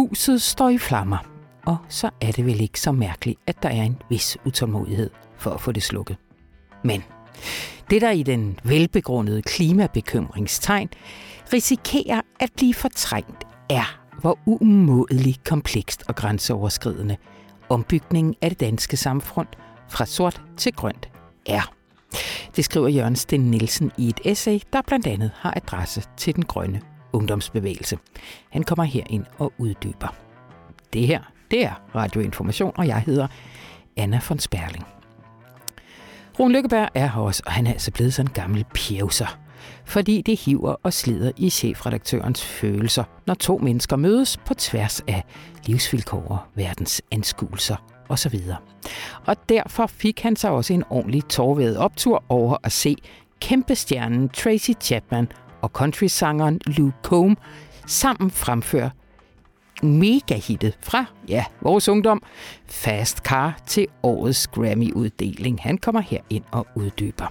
Huset står i flammer, og så er det vel ikke så mærkeligt, at der er en vis utålmodighed for at få det slukket. Men det, der i den velbegrundede klimabekymringstegn risikerer at blive fortrængt, er, hvor umådeligt komplekst og grænseoverskridende ombygningen af det danske samfund fra sort til grønt er. Det skriver Jørgen Sten Nielsen i et essay, der blandt andet har adresse til den grønne ungdomsbevægelse. Han kommer her ind og uddyber. Det her, det er Radioinformation, og jeg hedder Anna von Sperling. Rune Lykkeberg er her også, og han er altså blevet sådan en gammel pjevser. Fordi det hiver og slider i chefredaktørens følelser, når to mennesker mødes på tværs af livsvilkår, verdens anskuelser osv. Og derfor fik han sig også en ordentlig tårvædet optur over at se kæmpestjernen Tracy Chapman og countrysangeren Luke Combs sammen fremfører megahittet fra, ja, vores ungdom, Fast Car til årets Grammy-uddeling. Han kommer her ind og uddyber.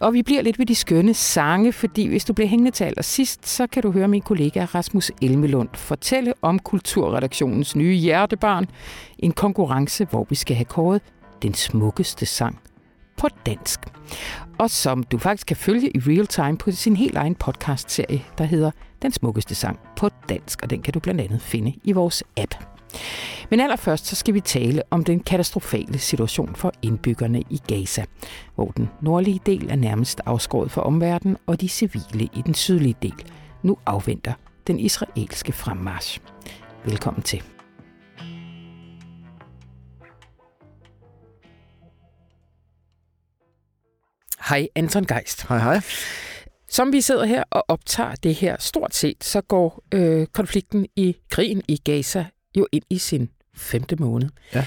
Og vi bliver lidt ved de skønne sange, fordi hvis du bliver hængende til allersidst, så kan du høre min kollega Rasmus Elmelund fortælle om Kulturredaktionens nye hjertebarn. En konkurrence, hvor vi skal have kåret den smukkeste sang på dansk. Og som du faktisk kan følge i real time på sin helt egen podcast-serie, der hedder Den smukkeste sang på dansk, og den kan du blandt andet finde i vores app. Men allerførst så skal vi tale om den katastrofale situation for indbyggerne i Gaza, hvor den nordlige del er nærmest afskåret fra omverdenen, og de civile i den sydlige del nu afventer den israelske fremmarsch. Velkommen til. Hej Anton Geist. Hej hej. Som vi sidder her og optager det her stort set, så går øh, konflikten i krigen i Gaza jo ind i sin femte måned. Ja.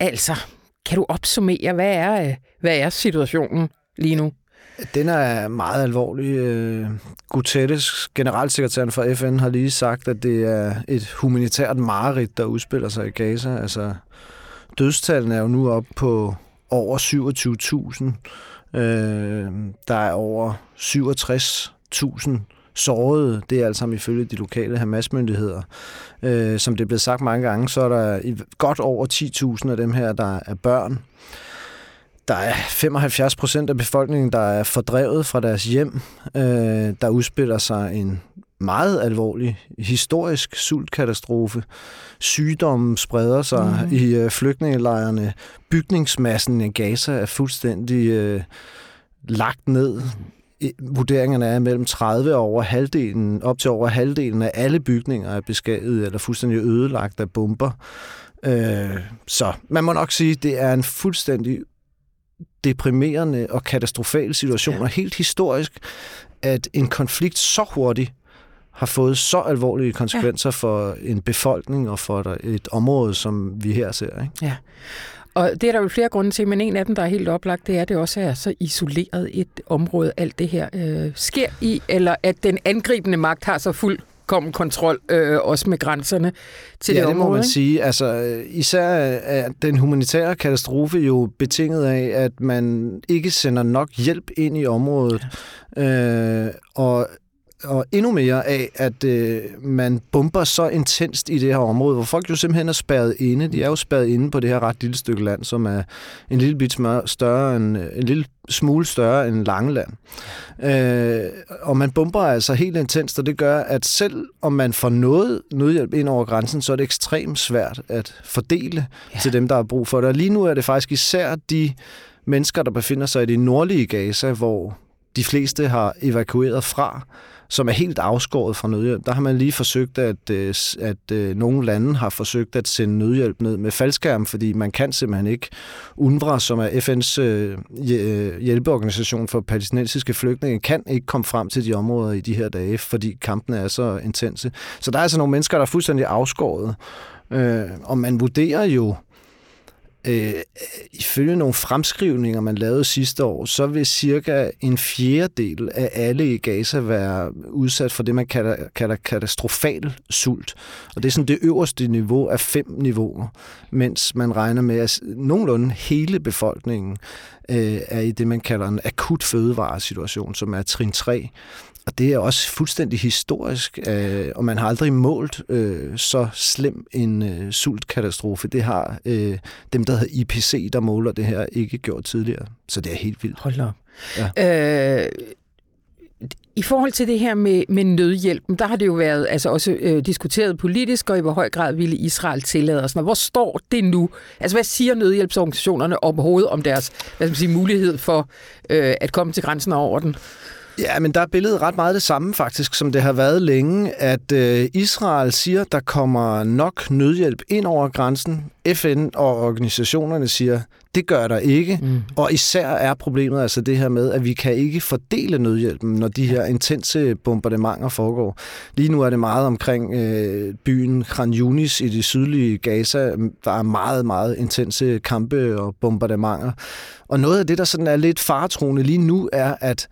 Altså, kan du opsummere, hvad er, øh, hvad er situationen lige nu? Den er meget alvorlig. Øh, Guterres, generalsekretæren for FN, har lige sagt, at det er et humanitært mareridt, der udspiller sig i Gaza. Altså, dødstallene er jo nu op på over 27.000. Øh, der er over 67.000 sårede. Det er altså sammen ifølge de lokale Hamas-myndigheder. Øh, som det er blevet sagt mange gange, så er der godt over 10.000 af dem her, der er børn. Der er 75 procent af befolkningen, der er fordrevet fra deres hjem. Øh, der udspiller sig en meget alvorlig historisk sultkatastrofe. Sygdommen spreder sig mm. i øh, flygtningelejrene. Bygningsmassen i Gaza er fuldstændig øh, lagt ned vurderingerne er mellem 30 og over halvdelen, op til over halvdelen af alle bygninger er beskadiget eller fuldstændig ødelagt af bomber. Øh, så man må nok sige, at det er en fuldstændig deprimerende og katastrofal situation, ja. og helt historisk, at en konflikt så hurtigt har fået så alvorlige konsekvenser ja. for en befolkning og for et område, som vi her ser. Ikke? Ja. Og det er der jo flere grunde til, men en af dem, der er helt oplagt, det er, at det også er så isoleret et område, alt det her øh, sker i, eller at den angribende magt har så fuld kom kontrol, øh, også med grænserne til ja, det område. det må man sige. Altså, især er den humanitære katastrofe jo betinget af, at man ikke sender nok hjælp ind i området. Ja. Øh, og og endnu mere af, at øh, man bomber så intenst i det her område, hvor folk jo simpelthen er spærret inde. De er jo spærret inde på det her ret lille stykke land, som er en lille bit større end, en lille smule større end Langeland. Øh, og man bomber altså helt intenst, og det gør, at selv om man får noget nødhjælp ind over grænsen, så er det ekstremt svært at fordele ja. til dem, der har brug for det. Og lige nu er det faktisk især de mennesker, der befinder sig i det nordlige Gaza, hvor de fleste har evakueret fra, som er helt afskåret fra nødhjælp. Der har man lige forsøgt, at, øh, at, at nogle lande har forsøgt at sende nødhjælp ned med faldskærm, fordi man kan simpelthen ikke. UNRWA, som er FN's øh, hjælpeorganisation for palæstinensiske flygtninge, kan ikke komme frem til de områder i de her dage, fordi kampene er så intense. Så der er altså nogle mennesker, der er fuldstændig afskåret. og man vurderer jo, Øh, ifølge nogle fremskrivninger, man lavede sidste år, så vil cirka en fjerdedel af alle i Gaza være udsat for det, man kalder, kalder katastrofal sult. Og det er sådan det øverste niveau af fem niveauer, mens man regner med, at nogenlunde hele befolkningen øh, er i det, man kalder en akut fødevaresituation, som er trin 3 og det er også fuldstændig historisk, øh, og man har aldrig målt øh, så slem en øh, sultkatastrofe. Det har øh, dem, der hedder IPC, der måler det her, ikke gjort tidligere. Så det er helt vildt. Hold op. Ja. Øh, i forhold til det her med, med nødhjælpen, der har det jo været altså også øh, diskuteret politisk, og i hvor høj grad ville Israel tillade os. Hvor står det nu? Altså hvad siger nødhjælpsorganisationerne overhovedet om deres hvad skal man sige, mulighed for øh, at komme til grænsen over den? Ja, men der er billedet ret meget det samme faktisk, som det har været længe, at øh, Israel siger, der kommer nok nødhjælp ind over grænsen. FN og organisationerne siger, det gør der ikke. Mm. Og især er problemet altså det her med, at vi kan ikke fordele nødhjælpen, når de her intense bombardementer foregår. Lige nu er det meget omkring øh, byen Khan Yunis i det sydlige Gaza. Der er meget, meget intense kampe og bombardementer. Og noget af det, der sådan er lidt faretroende lige nu, er, at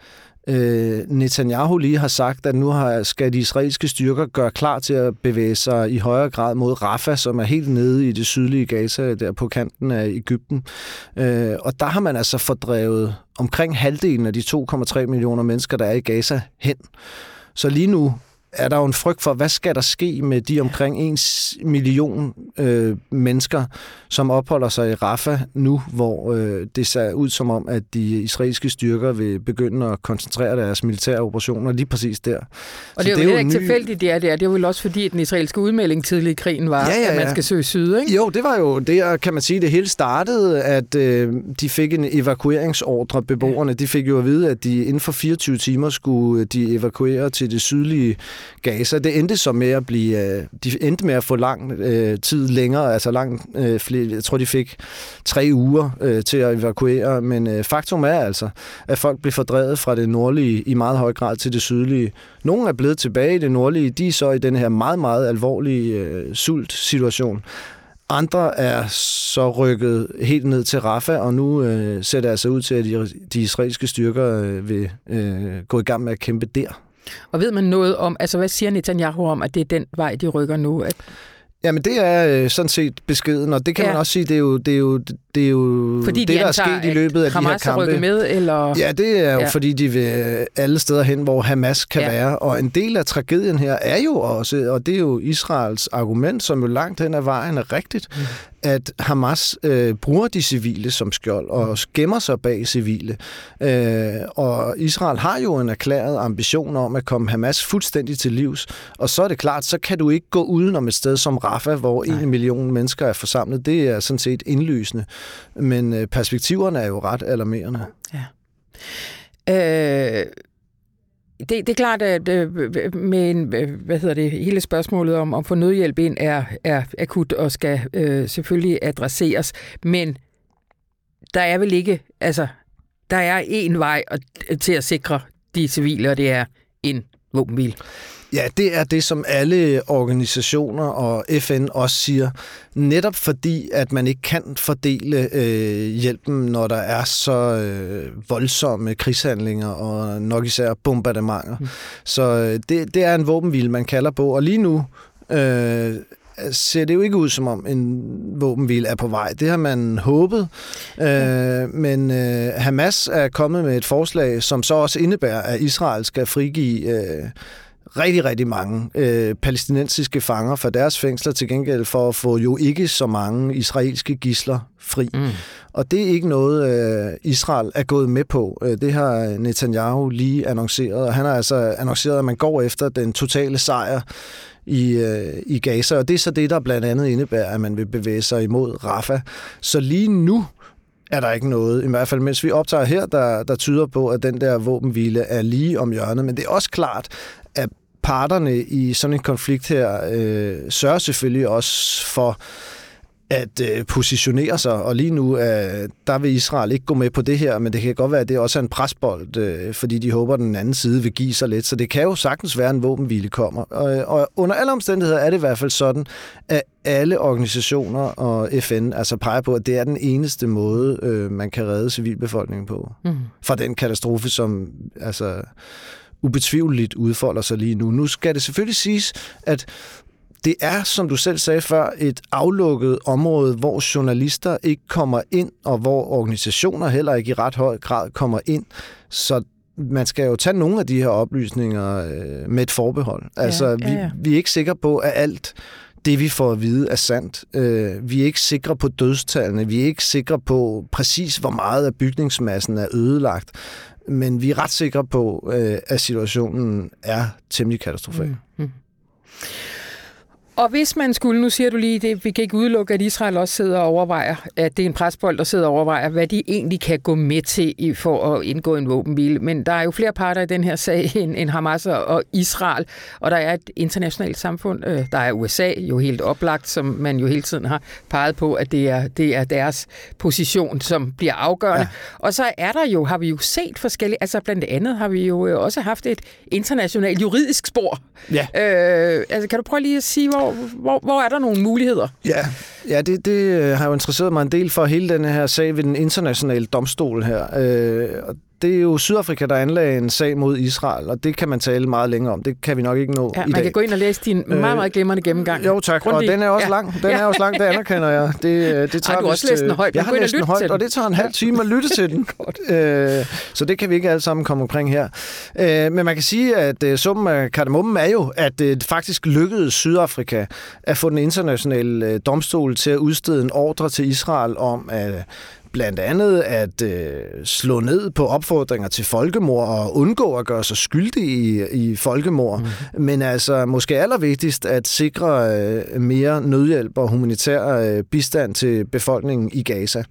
Øh, Netanyahu lige har sagt, at nu har, skal de israelske styrker gøre klar til at bevæge sig i højere grad mod Rafah, som er helt nede i det sydlige Gaza, der på kanten af Ægypten. Øh, og der har man altså fordrevet omkring halvdelen af de 2,3 millioner mennesker, der er i Gaza, hen. Så lige nu er der jo en frygt for, hvad skal der ske med de omkring 1 million øh, mennesker, som opholder sig i Rafah nu, hvor øh, det ser ud som om, at de israelske styrker vil begynde at koncentrere deres militære operationer lige præcis der. Og det er jo, det er jo ikke ny... tilfældigt, det er det. Er. Det er vel også fordi, at den israelske udmelding tidlig i krigen var, ja, ja, ja. at man skal søge syd, ikke? Jo, det var jo der, kan man sige, det hele startede, at øh, de fik en evakueringsordre, beboerne. Ja. De fik jo at vide, at de inden for 24 timer skulle de evakuere til det sydlige Gaza. Det endte så med at blive, øh, de endte med at få lang øh, tid længere, altså lang, øh, flere, jeg tror de fik tre uger øh, til at evakuere, men øh, faktum er altså, at folk blev fordrevet fra det nordlige i meget høj grad til det sydlige. Nogle er blevet tilbage i det nordlige, de er så i den her meget, meget alvorlige øh, sult-situation. Andre er så rykket helt ned til Rafah, og nu øh, ser det altså ud til, at de, de israelske styrker øh, vil øh, gå i gang med at kæmpe der. Og ved man noget om, altså hvad siger Netanyahu om, at det er den vej, de rykker nu? At Jamen, det er øh, sådan set beskeden, og det kan ja. man også sige, det er jo det, er jo, det, er jo fordi det de der er sket i løbet af Hamas de her kampe. med, eller? Ja, det er jo ja. fordi, de vil alle steder hen, hvor Hamas kan ja. være. Og en del af tragedien her er jo også, og det er jo Israels argument, som jo langt hen ad vejen er rigtigt, mm at Hamas øh, bruger de civile som skjold og gemmer sig bag civile. Øh, og Israel har jo en erklæret ambition om at komme Hamas fuldstændig til livs. Og så er det klart, så kan du ikke gå udenom et sted som Rafah, hvor Nej. en million mennesker er forsamlet. Det er sådan set indlysende. Men øh, perspektiverne er jo ret alarmerende. Ja. Øh det, det er klart, at øh, med en, øh, hvad hedder det, hele spørgsmålet om at få nødhjælp ind er, er akut og skal øh, selvfølgelig adresseres, men der er vel ikke, altså, der er en vej til at sikre de civile, og det er en våbenhvile. Ja, det er det, som alle organisationer og FN også siger. Netop fordi, at man ikke kan fordele øh, hjælpen, når der er så øh, voldsomme krigshandlinger og nok især bombardementer. Mm. Så øh, det, det er en våbenhvile, man kalder på. Og lige nu øh, ser det jo ikke ud som om en våbenhvile er på vej. Det har man håbet. Øh, men øh, Hamas er kommet med et forslag, som så også indebærer, at Israel skal frigive... Øh, rigtig, rigtig mange øh, palæstinensiske fanger fra deres fængsler til gengæld for at få jo ikke så mange israelske gisler fri. Mm. Og det er ikke noget, øh, Israel er gået med på. Øh, det har Netanyahu lige annonceret, og han har altså annonceret, at man går efter den totale sejr i, øh, i Gaza, og det er så det, der blandt andet indebærer, at man vil bevæge sig imod Rafah. Så lige nu er der ikke noget, i hvert fald mens vi optager her, der, der tyder på, at den der våbenhvile er lige om hjørnet. Men det er også klart, at parterne i sådan en konflikt her øh, sørger selvfølgelig også for at øh, positionere sig, og lige nu øh, der vil Israel ikke gå med på det her, men det kan godt være, at det også er en presbold, øh, fordi de håber, at den anden side vil give sig lidt, så det kan jo sagtens være, at en våbenhvile kommer. Og, og under alle omstændigheder er det i hvert fald sådan, at alle organisationer og FN altså peger på, at det er den eneste måde, øh, man kan redde civilbefolkningen på. Mm. Fra den katastrofe, som altså ubetvivligt udfolder sig lige nu. Nu skal det selvfølgelig siges, at det er, som du selv sagde før, et aflukket område, hvor journalister ikke kommer ind, og hvor organisationer heller ikke i ret høj grad kommer ind. Så man skal jo tage nogle af de her oplysninger øh, med et forbehold. Altså, ja, ja. Vi, vi er ikke sikre på, at alt det, vi får at vide, er sandt. Øh, vi er ikke sikre på dødstallene. Vi er ikke sikre på præcis, hvor meget af bygningsmassen er ødelagt. Men vi er ret sikre på, øh, at situationen er temmelig katastrofal. Mm. Mm. Og hvis man skulle, nu siger du lige, det, vi kan ikke udelukke, at Israel også sidder og overvejer, at det er en presbold, der sidder og overvejer, hvad de egentlig kan gå med til for at indgå en våbenhvile. Men der er jo flere parter i den her sag end, end Hamas og Israel, og der er et internationalt samfund. Øh, der er USA jo helt oplagt, som man jo hele tiden har peget på, at det er, det er deres position, som bliver afgørende. Ja. Og så er der jo, har vi jo set forskellige, altså blandt andet har vi jo også haft et internationalt juridisk spor. Ja. Øh, altså kan du prøve lige at sige, hvor hvor, hvor, hvor er der nogle muligheder? Ja, ja det, det øh, har jo interesseret mig en del for hele den her sag ved den internationale domstol her. Øh, og det er jo Sydafrika, der anlagde en sag mod Israel, og det kan man tale meget længere om. Det kan vi nok ikke nå ja, i man dag. kan gå ind og læse din meget, meget glimrende gennemgang. Jo tak, Grundig. og den er også ja. lang. Den er også lang, det anerkender jeg. Det, øh, det tager Ej, du har også læst den højt. Jeg har læst den højt, og det tager en halv time at lytte til den. øh, så det kan vi ikke alle sammen komme omkring her. Øh, men man kan sige, at uh, summen af kardemommen er jo, at det faktisk lykkedes Sydafrika at få den internationale domstol til at udstede en ordre til Israel om at blandt andet at øh, slå ned på opfordringer til folkemord og undgå at gøre sig skyldig i, i folkemord. Mm. Men altså måske allervigtigst at sikre øh, mere nødhjælp og humanitær øh, bistand til befolkningen i Gaza.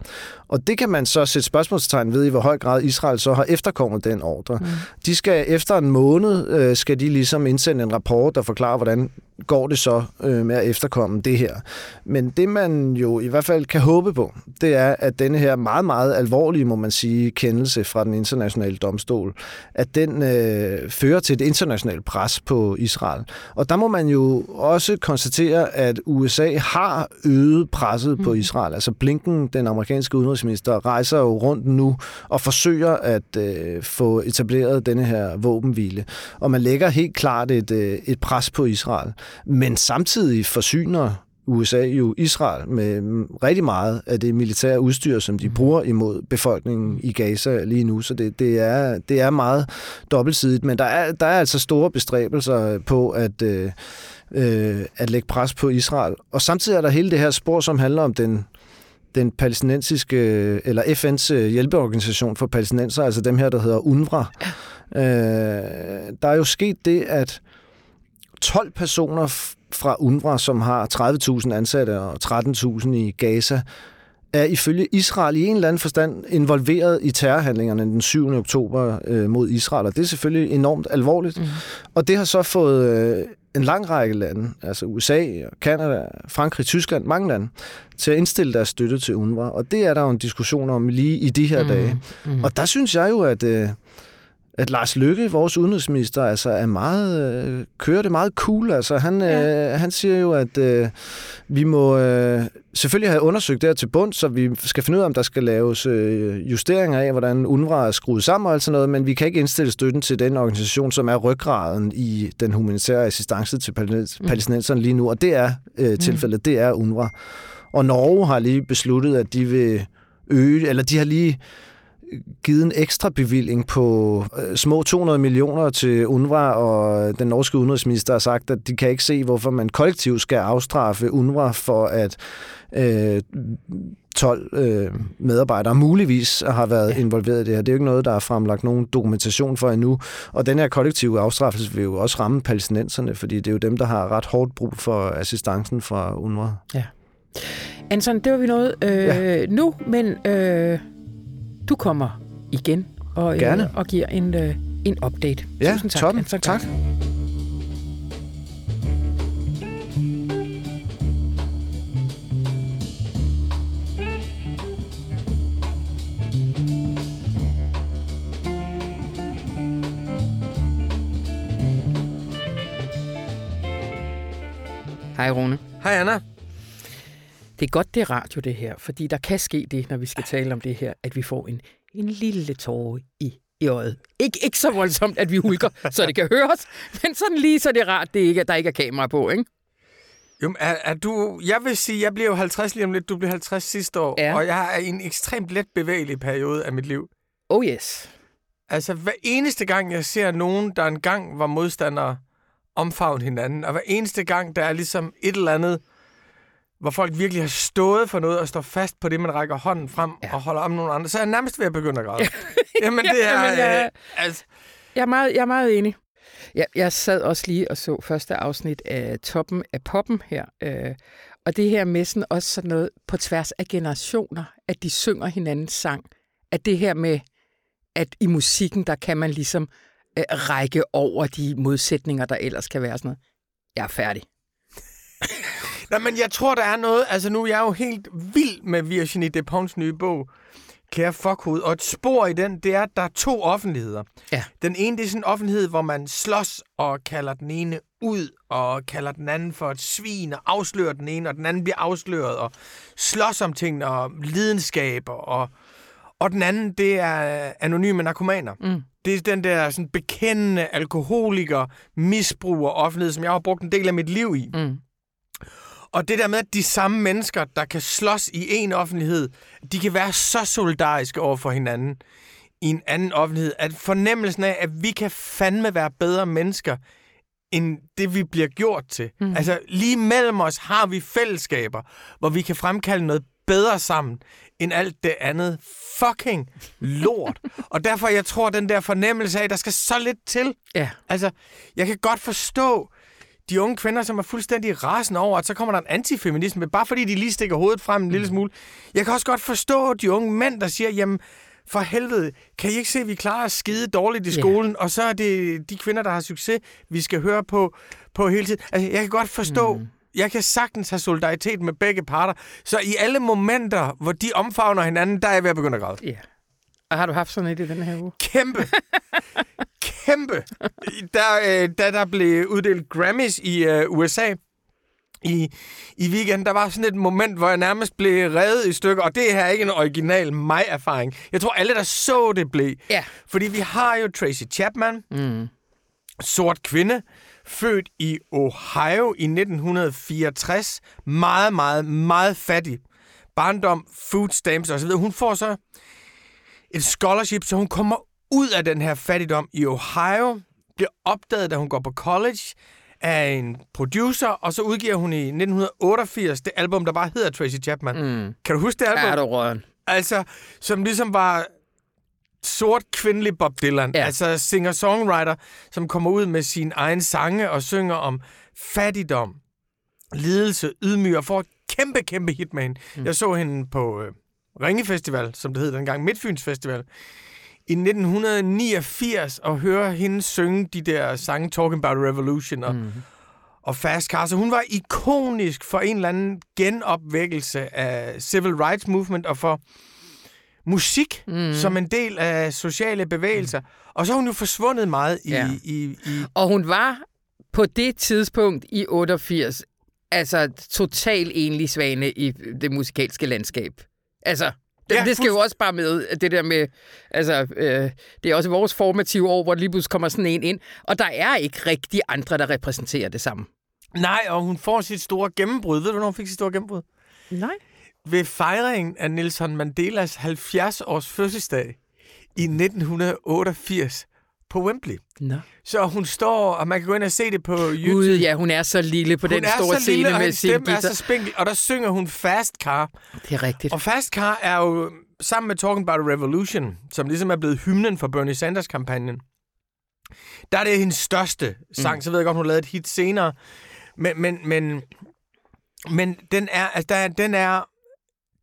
Og det kan man så sætte spørgsmålstegn ved, i hvor høj grad Israel så har efterkommet den ordre. Mm. De skal efter en måned, øh, skal de ligesom indsende en rapport, der forklarer, hvordan går det så øh, med at efterkomme det her. Men det man jo i hvert fald kan håbe på, det er, at denne her meget, meget alvorlige, må man sige, kendelse fra den internationale domstol, at den øh, fører til et internationalt pres på Israel. Og der må man jo også konstatere, at USA har øget presset mm. på Israel. Altså Blinken, den amerikanske udenrigsminister, rejser jo rundt nu og forsøger at øh, få etableret denne her våbenhvile. Og man lægger helt klart et, øh, et pres på Israel. Men samtidig forsyner USA jo Israel med rigtig meget af det militære udstyr, som de mhm. bruger imod befolkningen i Gaza lige nu. Så det, det, er, det er meget dobbeltsidigt. Men der er, der er altså store bestræbelser på at, øh, øh, at lægge pres på Israel. Og samtidig er der hele det her spor, som handler om den den palæstinensiske, eller FN's øh, hjælpeorganisation for palæstinenser, altså dem her, der hedder UNRWA. Øh, der er jo sket det, at 12 personer fra UNRWA, som har 30.000 ansatte og 13.000 i Gaza, er ifølge Israel i en eller anden forstand involveret i terrorhandlingerne den 7. oktober øh, mod Israel, og det er selvfølgelig enormt alvorligt. Mm. Og det har så fået øh, en lang række lande, altså USA, Kanada, Frankrig, Tyskland, mange lande, til at indstille deres støtte til UNRWA, og det er der jo en diskussion om lige i de her mm. dage. Mm. Og der synes jeg jo, at... Øh, at Lars Lykke, vores udenrigsminister, altså er meget, øh, kører det meget cool. Altså, han, ja. øh, han siger jo, at øh, vi må øh, selvfølgelig have undersøgt det her til bund, så vi skal finde ud af, om der skal laves øh, justeringer af, hvordan UNRWA er skruet sammen og alt sådan noget, men vi kan ikke indstille støtten til den organisation, som er ryggraden i den humanitære assistance til mm. palæstinenserne lige nu, og det er øh, mm. tilfældet, det er UNRWA. Og Norge har lige besluttet, at de vil øge, eller de har lige givet en ekstra bevilling på øh, små 200 millioner til UNRWA, og den norske udenrigsminister har sagt, at de kan ikke se, hvorfor man kollektivt skal afstraffe UNRWA for at øh, 12 øh, medarbejdere muligvis har været involveret i det her. Det er jo ikke noget, der er fremlagt nogen dokumentation for endnu. Og den her kollektive afstraffelse vil jo også ramme palæstinenserne, fordi det er jo dem, der har ret hårdt brug for assistancen fra UNRWA. Ja. Anson, det var vi noget øh, ja. nu, men øh, du kommer igen og, Gerne. Øh, og giver en, øh, en update. Ja, Tusind tak. Toppen. Tak. tak. Hej Rune. Hej Anna. Det er godt, det er radio, det her, fordi der kan ske det, når vi skal tale om det her, at vi får en, en lille tåre i, i øjet. Ik, ikke så voldsomt, at vi hulker, så det kan høres, men sådan lige så det er rart, det ikke, der ikke er kamera på, ikke? Jo, er, er du, jeg vil sige, jeg bliver jo 50 lige om lidt, du bliver 50 sidste år, ja. og jeg er i en ekstremt let bevægelig periode af mit liv. Oh yes. Altså, hver eneste gang, jeg ser nogen, der engang var modstandere, omfavne hinanden, og hver eneste gang, der er ligesom et eller andet, hvor folk virkelig har stået for noget og står fast på det, man rækker hånden frem ja. og holder om nogle andre, så er jeg nærmest ved at begynde at græde. Jamen, det er... Jamen, jeg- øh, altså, Jeg er meget, jeg er meget enig. Jeg, jeg sad også lige og så første afsnit af Toppen af Poppen her. Øh, og det her med sådan også sådan noget på tværs af generationer, at de synger hinandens sang. At det her med, at i musikken, der kan man ligesom øh, række over de modsætninger, der ellers kan være sådan noget. Jeg er færdig. Nej, men jeg tror, der er noget... Altså, nu er jeg jo helt vild med Virginie Despons nye bog, Kære fuckhoved. Og et spor i den, det er, at der er to offentligheder. Ja. Den ene, det er sådan en offentlighed, hvor man slås og kalder den ene ud, og kalder den anden for et svin, og afslører den ene, og den anden bliver afsløret, og slås om tingene, og lidenskab, og... Og den anden, det er anonyme narkomaner. Mm. Det er den der sådan bekendende alkoholiker, misbruger offentlighed, som jeg har brugt en del af mit liv i. Mm. Og det der med, at de samme mennesker, der kan slås i en offentlighed, de kan være så solidariske over for hinanden i en anden offentlighed, at fornemmelsen af, at vi kan fandme være bedre mennesker, end det vi bliver gjort til. Mm. Altså lige mellem os har vi fællesskaber, hvor vi kan fremkalde noget bedre sammen, end alt det andet fucking lort. og derfor, jeg tror, den der fornemmelse af, at der skal så lidt til. Ja. Altså, jeg kan godt forstå de unge kvinder, som er fuldstændig rasende over, at så kommer der en antifeminisme, bare fordi de lige stikker hovedet frem en lille smule. Jeg kan også godt forstå de unge mænd, der siger, jamen, for helvede, kan I ikke se, at vi klarer skide dårligt i skolen, og så er det de kvinder, der har succes, vi skal høre på, på hele tiden. Altså, jeg kan godt forstå, mm. jeg kan sagtens have solidaritet med begge parter, så i alle momenter, hvor de omfavner hinanden, der er jeg ved at begynde at græde. ja. Har du haft sådan et i den her uge? Kæmpe. Kæmpe. Da, øh, da der blev uddelt Grammys i øh, USA i, i weekenden, der var sådan et moment, hvor jeg nærmest blev revet i stykker, og det her er ikke en original mig-erfaring. Jeg tror, alle, der så det, blev. Ja. Fordi vi har jo Tracy Chapman, Mm. sort kvinde, født i Ohio i 1964. Meget, meget, meget fattig. Barndom, food stamps osv. Hun får så et scholarship, så hun kommer ud af den her fattigdom i Ohio, bliver opdaget, da hun går på college, af en producer, og så udgiver hun i 1988 det album, der bare hedder Tracy Chapman. Mm. Kan du huske det album? Er du røren? Altså, som ligesom var sort kvindelig Bob Dylan. Ja. Ja. Altså singer-songwriter, som kommer ud med sin egen sange og synger om fattigdom, lidelse, ydmyg og får et kæmpe, kæmpe hit med hende. Mm. Jeg så hende på øh, Ringe Festival, som det hed dengang, Midtfyns Festival, i 1989 og høre hende synge de der sange Talking About Revolution og, mm. og Fast Car. Så hun var ikonisk for en eller anden genopvækkelse af civil rights movement og for musik mm. som en del af sociale bevægelser. Mm. Og så er hun jo forsvundet meget i... Ja. i, i Og hun var på det tidspunkt i 88, altså total enlig svane i det musikalske landskab. Altså, det, Ja, det skal jo også bare med, at det der med, altså, øh, det er også vores formative år, hvor lige pludselig kommer sådan en ind, og der er ikke rigtig andre, der repræsenterer det samme. nej, og hun får sit store gennembrud. Ved du, hvornår hun fik sit store gennembrud? Nej. Ved fejringen af Nelson Mandelas 70-års fødselsdag i 1988 på Wembley. Nå. Så hun står, og man kan gå ind og se det på YouTube. Gud, ja, hun er så lille på hun den store lille, scene og med sin stemme er guitar. så spinkel, og der synger hun Fast Car. Det er rigtigt. Og Fast Car er jo sammen med Talking About a Revolution, som ligesom er blevet hymnen for Bernie Sanders-kampagnen. Der er det hendes største sang, mm. så ved jeg godt, hun lavede et hit senere. Men, men, men, men den er, altså der, er- den er,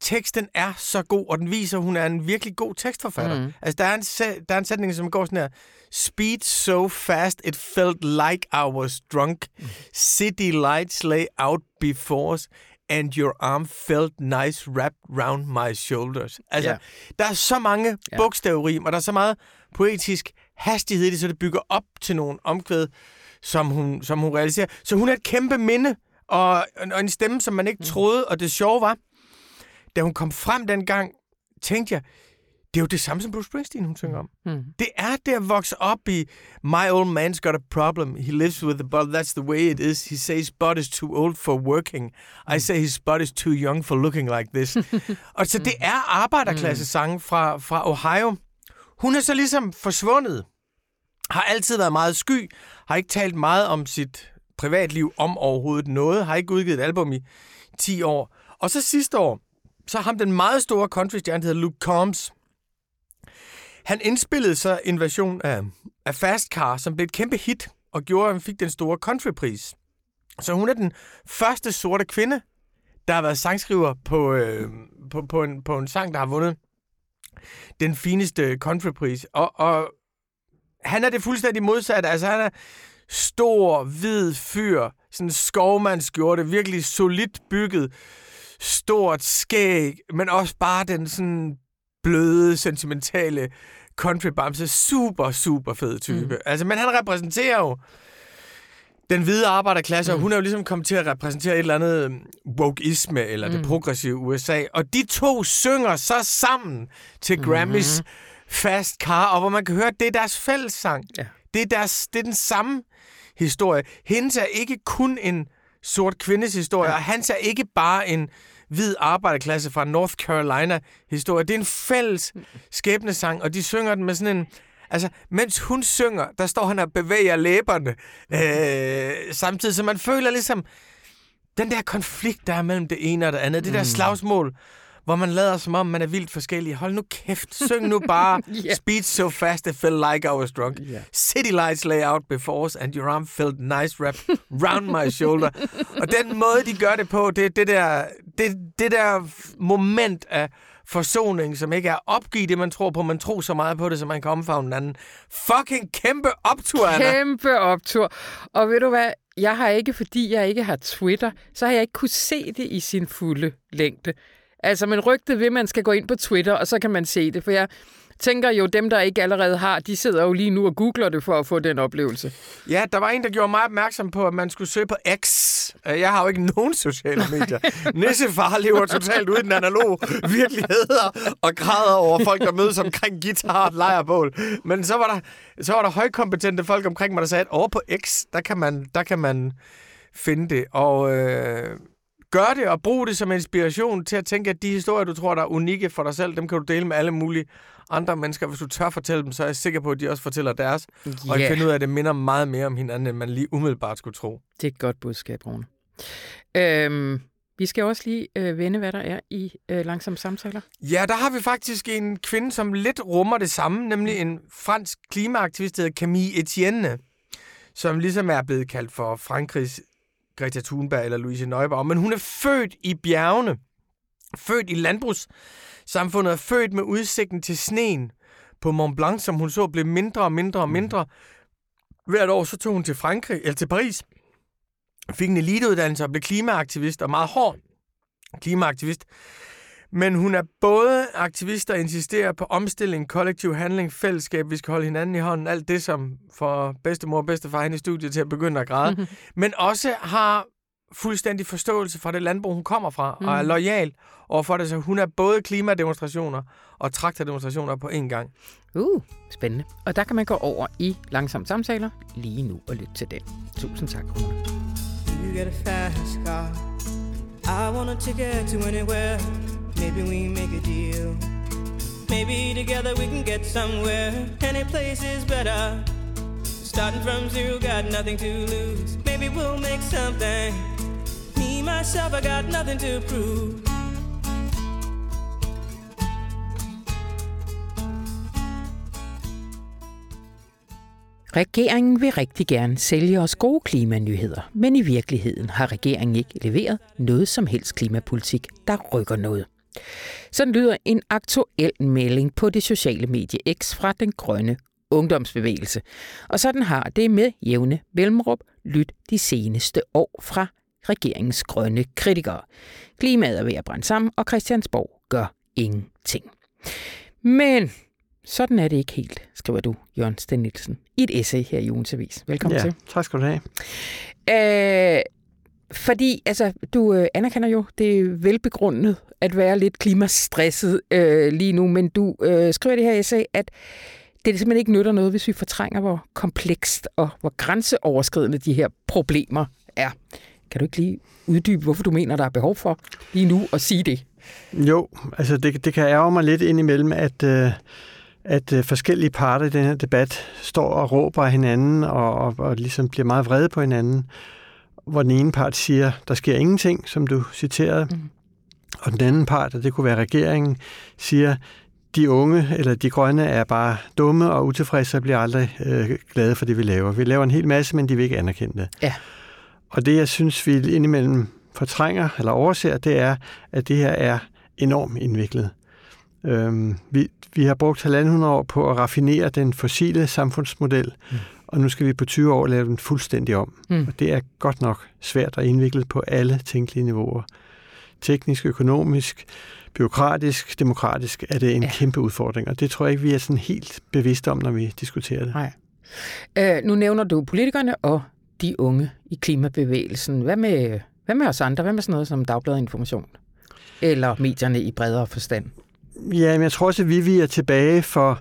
teksten er så god, og den viser, at hun er en virkelig god tekstforfatter. Mm. Mm. Altså, der er, en, sæ- der er en sætning, som går sådan her. Speed so fast, it felt like I was drunk. City lights lay out before us, and your arm felt nice wrapped round my shoulders. Altså, Ja. der er så mange Ja. bogstavrim, og der er så meget poetisk hastighed i det, så det bygger op til nogle omkvæd, som hun, som hun realiserer. Så hun er et kæmpe minde, og, og en stemme, som man ikke troede, og det sjove var, da hun kom frem dengang, tænkte jeg, det er jo det samme som Bruce Springsteen, hun synger om. Mm. Det er det at vokse op i My old man's got a problem. He lives with the bottle. That's the way it is. He says body's too old for working. I say his body's too young for looking like this. og så det er arbejderklasse sange fra, fra Ohio. Hun er så ligesom forsvundet. Har altid været meget sky. Har ikke talt meget om sit privatliv om overhovedet noget. Har ikke udgivet et album i 10 år. Og så sidste år, så ham den meget store countrystjerne, der hedder Luke Combs. Han indspillede så en version af, af Fast Car, som blev et kæmpe hit, og gjorde, at han fik den store countrypris. Så hun er den første sorte kvinde, der har været sangskriver på, øh, på, på, en, på en sang, der har vundet den fineste countrypris. Og, og han er det fuldstændig modsatte. Altså, han er stor, hvid fyr, sådan skovmandsskjorte, virkelig solidt bygget, stort skæg, men også bare den sådan bløde, sentimentale countrybamse. Super, super fed type. Mm. Altså, men han repræsenterer jo den hvide arbejderklasse, mm. og hun er jo ligesom kommet til at repræsentere et eller andet øhm, wokeisme, eller mm. det progressive USA. Og de to synger så sammen til mm-hmm. Grammys Fast Car, og hvor man kan høre, at det er deres fællessang. Ja. Det, er deres, det er den samme historie. Hendes er ikke kun en sort kvindes historie, ja. og hans er ikke bare en hvid arbejderklasse fra North Carolina historie. Det er en fælles skæbnesang, og de synger den med sådan en Altså, mens hun synger, der står han og bevæger læberne, øh, samtidig så man føler ligesom, den der konflikt, der er mellem det ene og det andet, det der mm. slagsmål, hvor man lader som om, man er vildt forskellig. Hold nu kæft, syng nu bare yeah. Speed so fast, I felt like I was drunk. Yeah. City lights lay out before us, and your arm felt nice wrap round my shoulder. og den måde, de gør det på, det, det, der, det, det der moment af forsoning, som ikke er opgivet det, man tror på. Man tror så meget på det, så man kan omfavne den anden. Fucking kæmpe optur, Anna. Kæmpe optur. Og ved du hvad, jeg har ikke, fordi jeg ikke har Twitter, så har jeg ikke kunne se det i sin fulde længde. Altså, men rygtet ved, at man skal gå ind på Twitter, og så kan man se det. For jeg tænker jo, dem, der ikke allerede har, de sidder jo lige nu og googler det for at få den oplevelse. Ja, der var en, der gjorde mig opmærksom på, at man skulle søge på X. Jeg har jo ikke nogen sociale medier. Nissefar lever totalt uden den analoge virkelighed og græder over folk, der mødes omkring guitar og lejrbål. Men så var der, så var der højkompetente folk omkring mig, der sagde, at over på X, der kan man, der kan man finde det. Og øh, gør det og brug det som inspiration til at tænke, at de historier, du tror, der er unikke for dig selv, dem kan du dele med alle mulige andre mennesker. Hvis du tør fortælle dem, så er jeg sikker på, at de også fortæller deres. Yeah. Og jeg finder ud af, at det minder meget mere om hinanden, end man lige umiddelbart skulle tro. Det er et godt budskab, Rune. Øhm, vi skal også lige øh, vende, hvad der er i øh, langsomme samtaler. Ja, der har vi faktisk en kvinde, som lidt rummer det samme, nemlig en fransk klimaaktivist, der hedder Camille Etienne, som ligesom er blevet kaldt for Frankrigs Greta Thunberg eller Louise Neuberg, men hun er født i bjergene, født i landbrugssamfundet, og født med udsigten til sneen på Mont Blanc, som hun så blev mindre og mindre og mm. mindre. Hvert år så tog hun til Frankrig, eller til Paris, fik en eliteuddannelse og blev klimaaktivist, og meget hård klimaaktivist. Men hun er både aktivist, og insisterer på omstilling, kollektiv handling, fællesskab, vi skal holde hinanden i hånden, alt det, som for bedstemor og bedstefar hende i studiet til at begynde at græde. Mm-hmm. Men også har fuldstændig forståelse fra det landbrug, hun kommer fra, mm. og er mhm. lojal overfor det. Så hun er både klimademonstrationer og traktordemonstrationer på én gang. Uh, spændende. Og der kan man gå over i langsomme samtaler lige nu og lytte til den. Tusind tak, Rune. You get a fast car. I want a ticket to anywhere. Maybe we make a deal. Maybe together we can get somewhere. Any place is better. Starting from zero, got nothing to lose. Maybe we'll make something. Me, myself, I got nothing to prove. Regeringen vil rigtig gerne sælge os gode klimanyheder, men i virkeligheden har regeringen ikke leveret noget som helst klimapolitik, der rykker noget. Sådan lyder en aktuel melding på det sociale medie X fra den grønne ungdomsbevægelse. Og sådan har det med jævne mellemrum lyt de seneste år fra regeringens grønne kritikere. Klimaet er ved at brænde sammen, og Christiansborg gør ingenting. Men sådan er det ikke helt, skriver du, Jørgen Sten Nielsen, i et essay her i Ugens Avis. Velkommen ja, til. tak skal du have. Øh, fordi altså, du øh, anerkender jo, det er velbegrundet at være lidt klimastresset øh, lige nu, men du øh, skriver det her essay, at det simpelthen ikke nytter noget, hvis vi fortrænger, hvor komplekst og hvor grænseoverskridende de her problemer er. Kan du ikke lige uddybe, hvorfor du mener, der er behov for lige nu at sige det? Jo, altså det, det kan ærge mig lidt indimellem, at, øh, at øh, forskellige parter i den her debat står og råber af hinanden og, og, og ligesom bliver meget vrede på hinanden. Hvor den ene part siger, der sker ingenting, som du citerede. Mm. Og den anden part, og det kunne være regeringen, siger, de unge eller de grønne er bare dumme og utilfredse og bliver aldrig øh, glade for det, vi laver. Vi laver en hel masse, men de vil ikke anerkende det. Ja. Og det, jeg synes, vi indimellem fortrænger eller overser, det er, at det her er enormt indviklet. Øhm, vi, vi har brugt halvandet år på at raffinere den fossile samfundsmodel, mm. Og nu skal vi på 20 år lave den fuldstændig om. Mm. Og det er godt nok svært og indviklet på alle tænkelige niveauer. Teknisk, økonomisk, byråkratisk, demokratisk er det en ja. kæmpe udfordring, og det tror jeg ikke, vi er sådan helt bevidste om, når vi diskuterer det. Nej. Øh, nu nævner du politikerne og de unge i klimabevægelsen. Hvad med, hvad med os andre? Hvad med sådan noget som Dagbladet Information? Eller medierne i bredere forstand? Ja, men jeg tror også, at vi, vi er tilbage for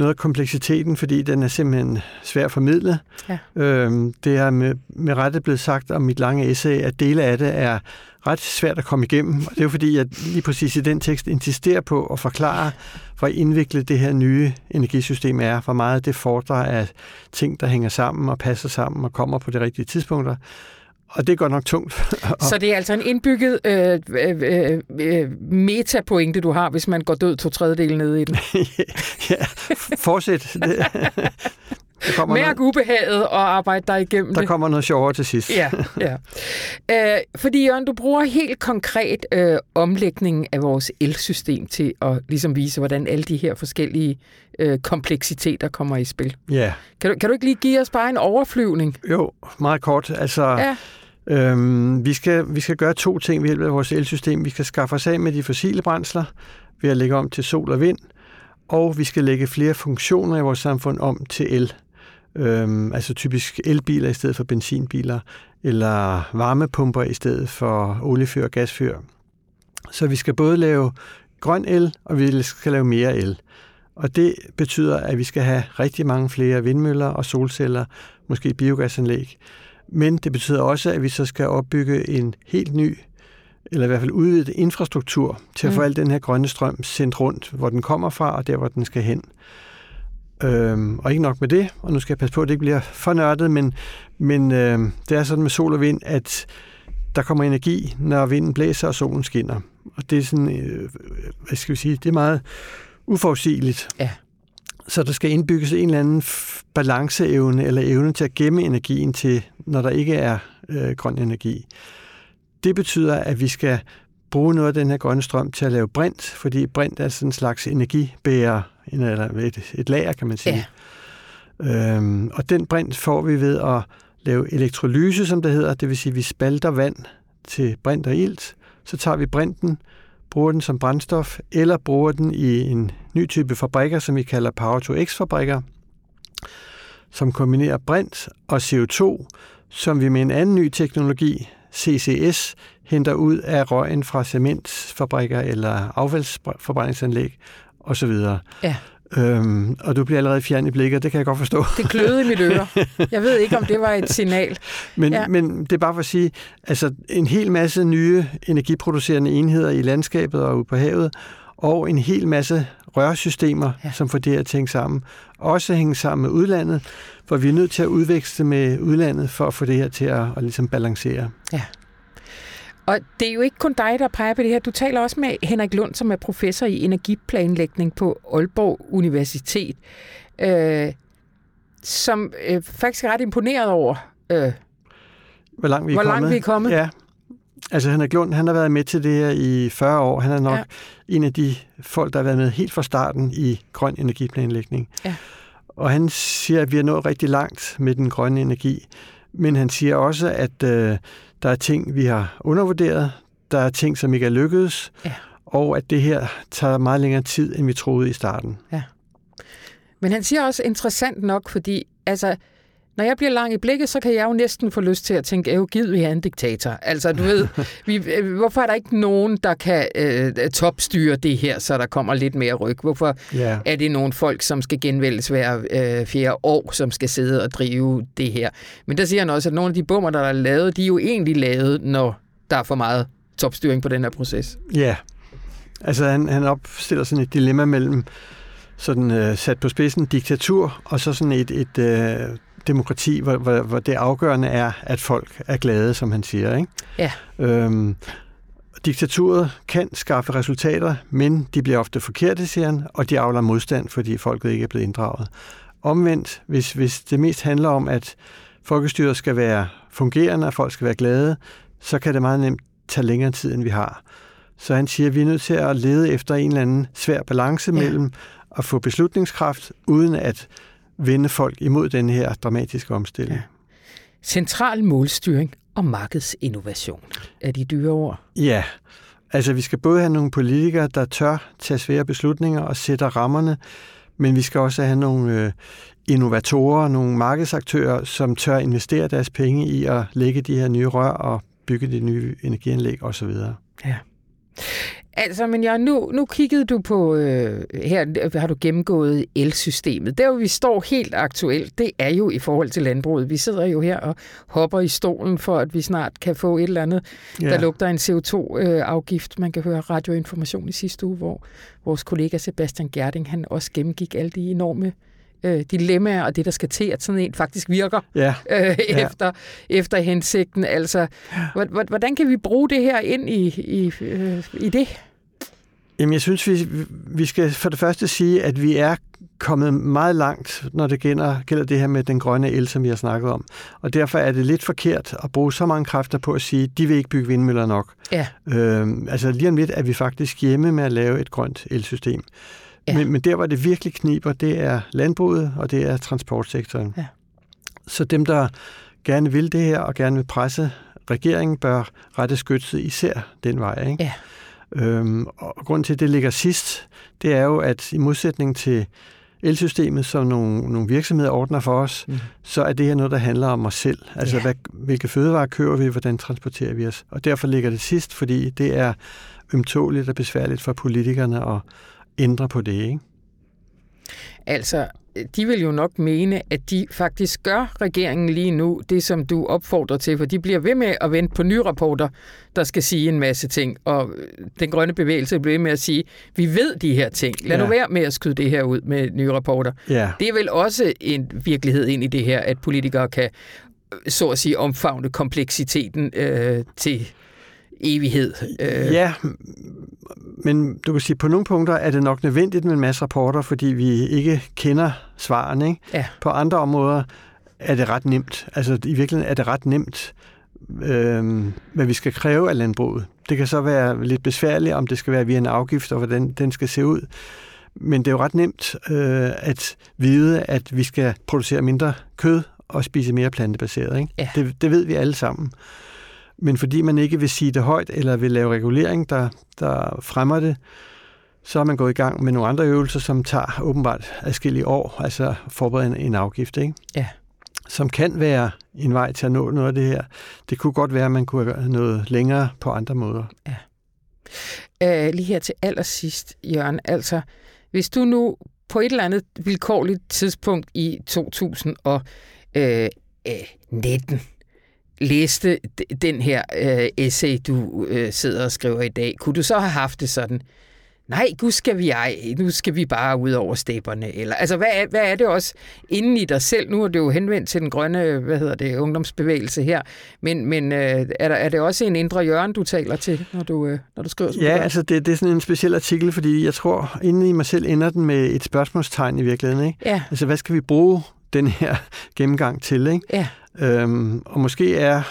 noget af kompleksiteten, fordi den er simpelthen svær at formidle. Ja. Øhm, det er med, med rette blevet sagt om mit lange essay, at dele af det er ret svært at komme igennem. Og det er jo fordi, jeg lige præcis i den tekst insisterer på at forklare, hvor indviklet det her nye energisystem er, hvor meget det fordrer af ting, der hænger sammen og passer sammen og kommer på de rigtige tidspunkter. Og det går nok tungt. Så det er altså en indbygget øh, øh, øh, metapointe, du har, hvis man går død to tredjedel ned i den. ja, fortsæt. Det, der Mærk noget, ubehaget og arbejde dig igennem Der det. kommer noget sjovere til sidst. Ja, ja. Øh, fordi Jørgen, du bruger helt konkret øh, omlægningen af vores elsystem til at ligesom vise, hvordan alle de her forskellige øh, kompleksiteter kommer i spil. Ja. Kan du, kan du ikke lige give os bare en overflyvning? Jo, meget kort. Altså, ja. Øhm, vi, skal, vi skal gøre to ting ved hjælp af vores elsystem. Vi skal skaffe os af med de fossile brændsler ved at lægge om til sol og vind, og vi skal lægge flere funktioner i vores samfund om til el. Øhm, altså typisk elbiler i stedet for benzinbiler, eller varmepumper i stedet for oliefyr og gasfyr. Så vi skal både lave grøn el, og vi skal lave mere el. Og det betyder, at vi skal have rigtig mange flere vindmøller og solceller, måske biogasanlæg. Men det betyder også, at vi så skal opbygge en helt ny, eller i hvert fald udvidet infrastruktur til at mm. få al den her grønne strøm sendt rundt, hvor den kommer fra og der, hvor den skal hen. Øhm, og ikke nok med det, og nu skal jeg passe på, at det ikke bliver for nørdet, men, men øh, det er sådan med sol og vind, at der kommer energi, når vinden blæser og solen skinner. Og det er sådan, øh, hvad skal vi sige, det er meget uforudsigeligt. Ja. Så der skal indbygges en eller anden balanceevne eller evne til at gemme energien til, når der ikke er øh, grøn energi. Det betyder, at vi skal bruge noget af den her grønne strøm til at lave brint, fordi brint er sådan en slags energibærer, eller et, et lager, kan man sige. Ja. Øhm, og den brint får vi ved at lave elektrolyse, som det hedder, det vil sige, at vi spalter vand til brint og ilt, så tager vi brinten, bruger den som brændstof, eller bruger den i en ny type fabrikker, som vi kalder Power-to-X-fabrikker, som kombinerer brint og CO2, som vi med en anden ny teknologi, CCS, henter ud af røgen fra cementfabrikker eller affaldsforbrændingsanlæg osv. Ja. Øhm, og du bliver allerede fjern i blikket, det kan jeg godt forstå. Det kløede i mit øre. Jeg ved ikke, om det var et signal. Men, ja. men det er bare for at sige, altså en hel masse nye energiproducerende enheder i landskabet og ude på havet, og en hel masse rørsystemer, ja. som får det at tænke sammen. Også hænge sammen med udlandet, for vi er nødt til at udveksle med udlandet for at få det her til at, at ligesom balancere. Ja. Og det er jo ikke kun dig, der peger på det her. Du taler også med Henrik Lund, som er professor i energiplanlægning på Aalborg Universitet, øh, som øh, faktisk er ret imponeret over, øh, hvor langt vi er hvor kommet. Langt vi er kommet. Ja. Altså Henrik Lund, han har været med til det her i 40 år. Han er nok ja. en af de folk, der har været med helt fra starten i grøn energiplanlægning. Ja. Og han siger, at vi er nået rigtig langt med den grønne energi. Men han siger også, at øh, der er ting, vi har undervurderet. Der er ting, som ikke er lykkedes. Ja. Og at det her tager meget længere tid, end vi troede i starten. Ja. Men han siger også interessant nok, fordi altså, når jeg bliver lang i blikket, så kan jeg jo næsten få lyst til at tænke, jo givet vi er en diktator. Altså, du ved, vi, øh, hvorfor er der ikke nogen, der kan øh, topstyre det her, så der kommer lidt mere ryg? Hvorfor yeah. er det nogle folk, som skal genvælges hver øh, fjerde år, som skal sidde og drive det her? Men der siger han også, at nogle af de bummer, der er lavet, de er jo egentlig lavet, når der er for meget topstyring på den her proces. Ja, yeah. altså han, han opstiller sådan et dilemma mellem sådan øh, sat på spidsen diktatur, og så sådan et, et øh, demokrati, hvor, hvor, hvor det afgørende er, at folk er glade, som han siger. Ikke? Ja. Øhm, diktaturet kan skaffe resultater, men de bliver ofte forkerte, siger han, og de afler modstand, fordi folket ikke er blevet inddraget. Omvendt, hvis, hvis det mest handler om, at folkestyret skal være fungerende, og folk skal være glade, så kan det meget nemt tage længere tid, end vi har. Så han siger, at vi er nødt til at lede efter en eller anden svær balance ja. mellem at få beslutningskraft, uden at vende folk imod den her dramatiske omstilling. Ja. Central målstyring og markedsinnovation er de dyre ord. Ja, altså vi skal både have nogle politikere, der tør tage svære beslutninger og sætter rammerne, men vi skal også have nogle øh, innovatorer, nogle markedsaktører, som tør investere deres penge i at lægge de her nye rør og bygge de nye energianlæg osv. Ja. Altså, men ja, nu, nu kiggede du på, øh, her har du gennemgået elsystemet. Der, hvor vi står helt aktuelt, det er jo i forhold til landbruget. Vi sidder jo her og hopper i stolen for, at vi snart kan få et eller andet, ja. der lugter en CO2-afgift. Man kan høre radioinformation i sidste uge, hvor vores kollega Sebastian Gerding, han også gennemgik alle de enorme øh, dilemmaer og det, der skal til, at sådan en faktisk virker ja. øh, ja. efter, efter hensigten. Altså, hvordan kan vi bruge det her ind i, i, øh, i det? Jamen, jeg synes, vi, vi skal for det første sige, at vi er kommet meget langt, når det gælder, gælder det her med den grønne el, som vi har snakket om. Og derfor er det lidt forkert at bruge så mange kræfter på at sige, at de vil ikke bygge vindmøller nok. Ja. Øhm, altså lige om lidt er vi faktisk hjemme med at lave et grønt elsystem. Ja. Men, men der, hvor det virkelig kniber, det er landbruget, og det er transportsektoren. Ja. Så dem, der gerne vil det her, og gerne vil presse regeringen, bør rette skytset især den vej. Ikke? Ja. Øhm, og grund til, at det ligger sidst, det er jo, at i modsætning til elsystemet, som nogle, nogle virksomheder ordner for os, mm. så er det her noget, der handler om os selv. Altså, ja. hvad, hvilke fødevarer kører vi, hvordan transporterer vi os? Og derfor ligger det sidst, fordi det er ømtåligt og besværligt for politikerne at ændre på det, ikke? Altså, de vil jo nok mene, at de faktisk gør regeringen lige nu det, som du opfordrer til, for de bliver ved med at vente på nye rapporter, der skal sige en masse ting, og den grønne bevægelse bliver ved med at sige, vi ved de her ting, lad ja. nu være med at skyde det her ud med nye rapporter. Ja. Det er vel også en virkelighed ind i det her, at politikere kan så at sige omfavne kompleksiteten øh, til evighed. Øh. Ja, men du kan sige, på nogle punkter er det nok nødvendigt med en masse rapporter, fordi vi ikke kender svarene. Ikke? Ja. På andre områder er det ret nemt. Altså i virkeligheden er det ret nemt, øh, hvad vi skal kræve af landbruget. Det kan så være lidt besværligt, om det skal være via en afgift, og hvordan den skal se ud. Men det er jo ret nemt øh, at vide, at vi skal producere mindre kød og spise mere plantebaseret. Ikke? Ja. Det, det ved vi alle sammen. Men fordi man ikke vil sige det højt, eller vil lave regulering, der, der fremmer det, så er man gået i gang med nogle andre øvelser, som tager åbenbart adskillige år, altså forberede en, en afgift, ikke? Ja. som kan være en vej til at nå noget af det her. Det kunne godt være, at man kunne have noget længere på andre måder. Ja. Uh, lige her til allersidst, Jørgen, altså hvis du nu på et eller andet vilkårligt tidspunkt i 2019 læste den her øh, essay, du øh, sidder og skriver i dag, kunne du så have haft det sådan, nej, nu skal vi ej, nu skal vi bare ud over stepperne, eller, altså, hvad er, hvad er det også inden i dig selv? Nu er det jo henvendt til den grønne, hvad hedder det, ungdomsbevægelse her, men, men øh, er, der, er det også en indre hjørne, du taler til, når du, øh, når du skriver Ja, altså, det, det er sådan en speciel artikel, fordi jeg tror, inden i mig selv ender den med et spørgsmålstegn i virkeligheden, ikke? Ja. Altså, hvad skal vi bruge den her gennemgang til, ikke? Ja. Øhm, og måske er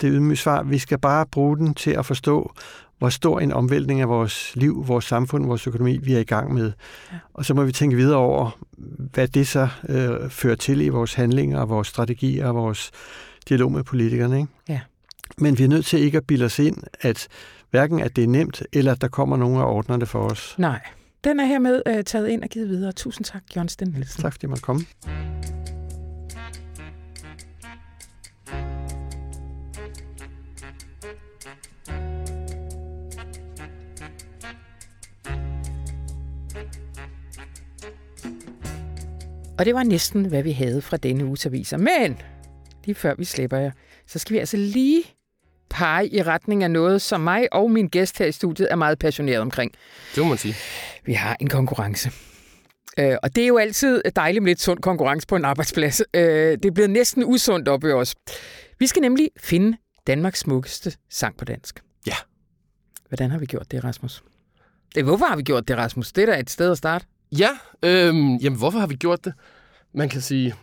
det ydmyge svar, vi skal bare bruge den til at forstå, hvor stor en omvæltning af vores liv, vores samfund, vores økonomi, vi er i gang med. Ja. Og så må vi tænke videre over, hvad det så øh, fører til i vores handlinger, vores strategier og vores dialog med politikerne. Ikke? Ja. Men vi er nødt til ikke at bilde os ind, at hverken at det er nemt, eller at der kommer nogen og ordner det for os. Nej. Den er hermed øh, taget ind og givet videre. Tusind tak, Jørgen Sten Nielsen. Tak fordi man kom. Og det var næsten, hvad vi havde fra denne uges aviser. Men lige før vi slipper jer, så skal vi altså lige pege i retning af noget, som mig og min gæst her i studiet er meget passioneret omkring. Det må man sige. Vi har en konkurrence. Øh, og det er jo altid dejligt med lidt sund konkurrence på en arbejdsplads. Øh, det er blevet næsten usundt op i os. Vi skal nemlig finde Danmarks smukkeste sang på dansk. Ja. Hvordan har vi gjort det, Rasmus? Det, hvorfor har vi gjort det, Rasmus? Det er da et sted at starte. Ja, øhm, jamen hvorfor har vi gjort det? Man kan sige,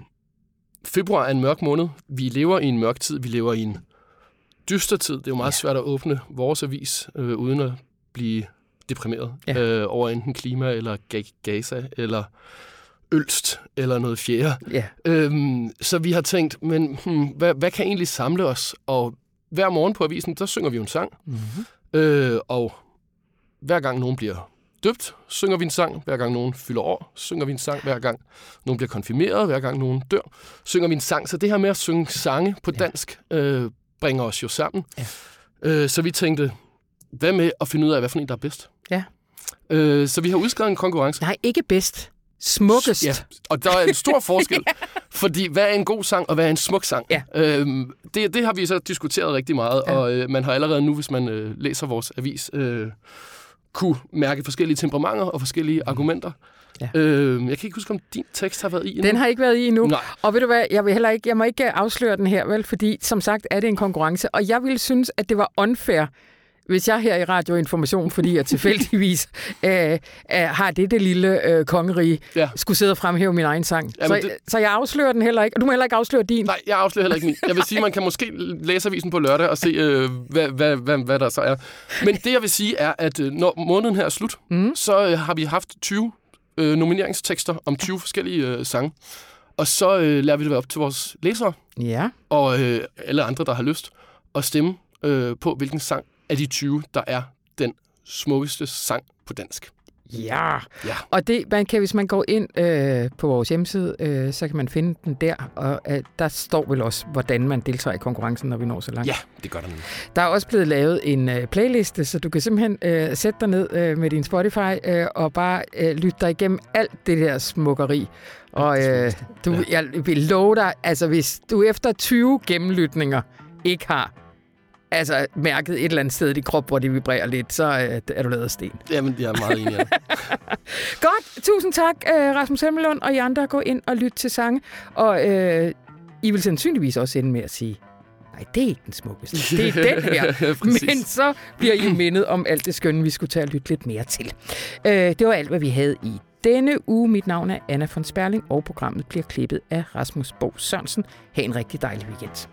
februar er en mørk måned. Vi lever i en mørk tid. Vi lever i en dyster tid. Det er jo meget ja. svært at åbne vores avis, øh, uden at blive deprimeret ja. øh, over enten klima, eller Gaza, eller Ølst, eller noget fjerde. Ja. Øhm, så vi har tænkt, men hmm, hvad, hvad kan egentlig samle os? Og hver morgen på avisen, der synger vi jo en sang. Mm-hmm. Øh, og hver gang nogen bliver døbt, synger vi en sang. Hver gang nogen fylder år, synger vi en sang. Hver gang nogen bliver konfirmeret, hver gang nogen dør, synger vi en sang. Så det her med at synge sange på dansk, øh, bringer os jo sammen. Ja. Øh, så vi tænkte, hvad med at finde ud af, hvad for en, der er bedst? Ja. Øh, så vi har udskrevet en konkurrence. Nej, ikke bedst. Smukkest. Ja, og der er en stor forskel, fordi hvad er en god sang, og hvad er en smuk sang? Ja. Øhm, det, det har vi så diskuteret rigtig meget, ja. og øh, man har allerede nu, hvis man øh, læser vores avis, øh, kunne mærke forskellige temperamenter og forskellige mm. argumenter. Ja. Øh, jeg kan ikke huske, om din tekst har været i endnu. Den har ikke været i endnu. Nej. Og ved du hvad, jeg, vil heller ikke, jeg må ikke afsløre den her, vel, fordi som sagt er det en konkurrence, og jeg ville synes, at det var unfair, hvis jeg her i Radioinformation, fordi jeg tilfældigvis øh, øh, har det det lille øh, kongerige, ja. skulle sidde og fremhæve min egen sang. Jamen, så, det... så jeg afslører den heller ikke. Og du må heller ikke afsløre din. Nej, jeg afslører heller ikke min. Jeg vil sige, man kan måske læse avisen på lørdag og se, øh, hvad, hvad, hvad, hvad der så er. Men det, jeg vil sige, er, at øh, når måneden her er slut, mm. så øh, har vi haft 20 øh, nomineringstekster om 20 forskellige øh, sange. Og så øh, lader vi det være op til vores læsere. Ja. Og øh, alle andre, der har lyst at stemme øh, på, hvilken sang af de 20, der er den smukkeste sang på dansk. Ja, ja. og det, man kan, hvis man går ind øh, på vores hjemmeside, øh, så kan man finde den der, og øh, der står vel også, hvordan man deltager i konkurrencen, når vi når så langt. Ja, det gør der nu. Der er også blevet lavet en øh, playliste, så du kan simpelthen øh, sætte dig ned øh, med din Spotify øh, og bare øh, lytte dig igennem alt det der smukkeri. Og øh, du, jeg vil love dig, altså hvis du efter 20 gennemlytninger ikke har altså, mærket et eller andet sted i din krop, hvor det vibrerer lidt, så øh, er du lavet af sten. Jamen, jeg er meget enig. Godt. Tusind tak, øh, Rasmus Hemmelund og I andre. Gå ind og lyt til sange. Og øh, I vil sandsynligvis også ende med at sige, nej, det er ikke den smukkeste. Det er den her. ja, Men så bliver I mindet om alt det skønne, vi skulle tage og lytte lidt mere til. Øh, det var alt, hvad vi havde i denne uge. Mit navn er Anna von Sperling, og programmet bliver klippet af Rasmus Bo Sørensen. Ha' en rigtig dejlig weekend.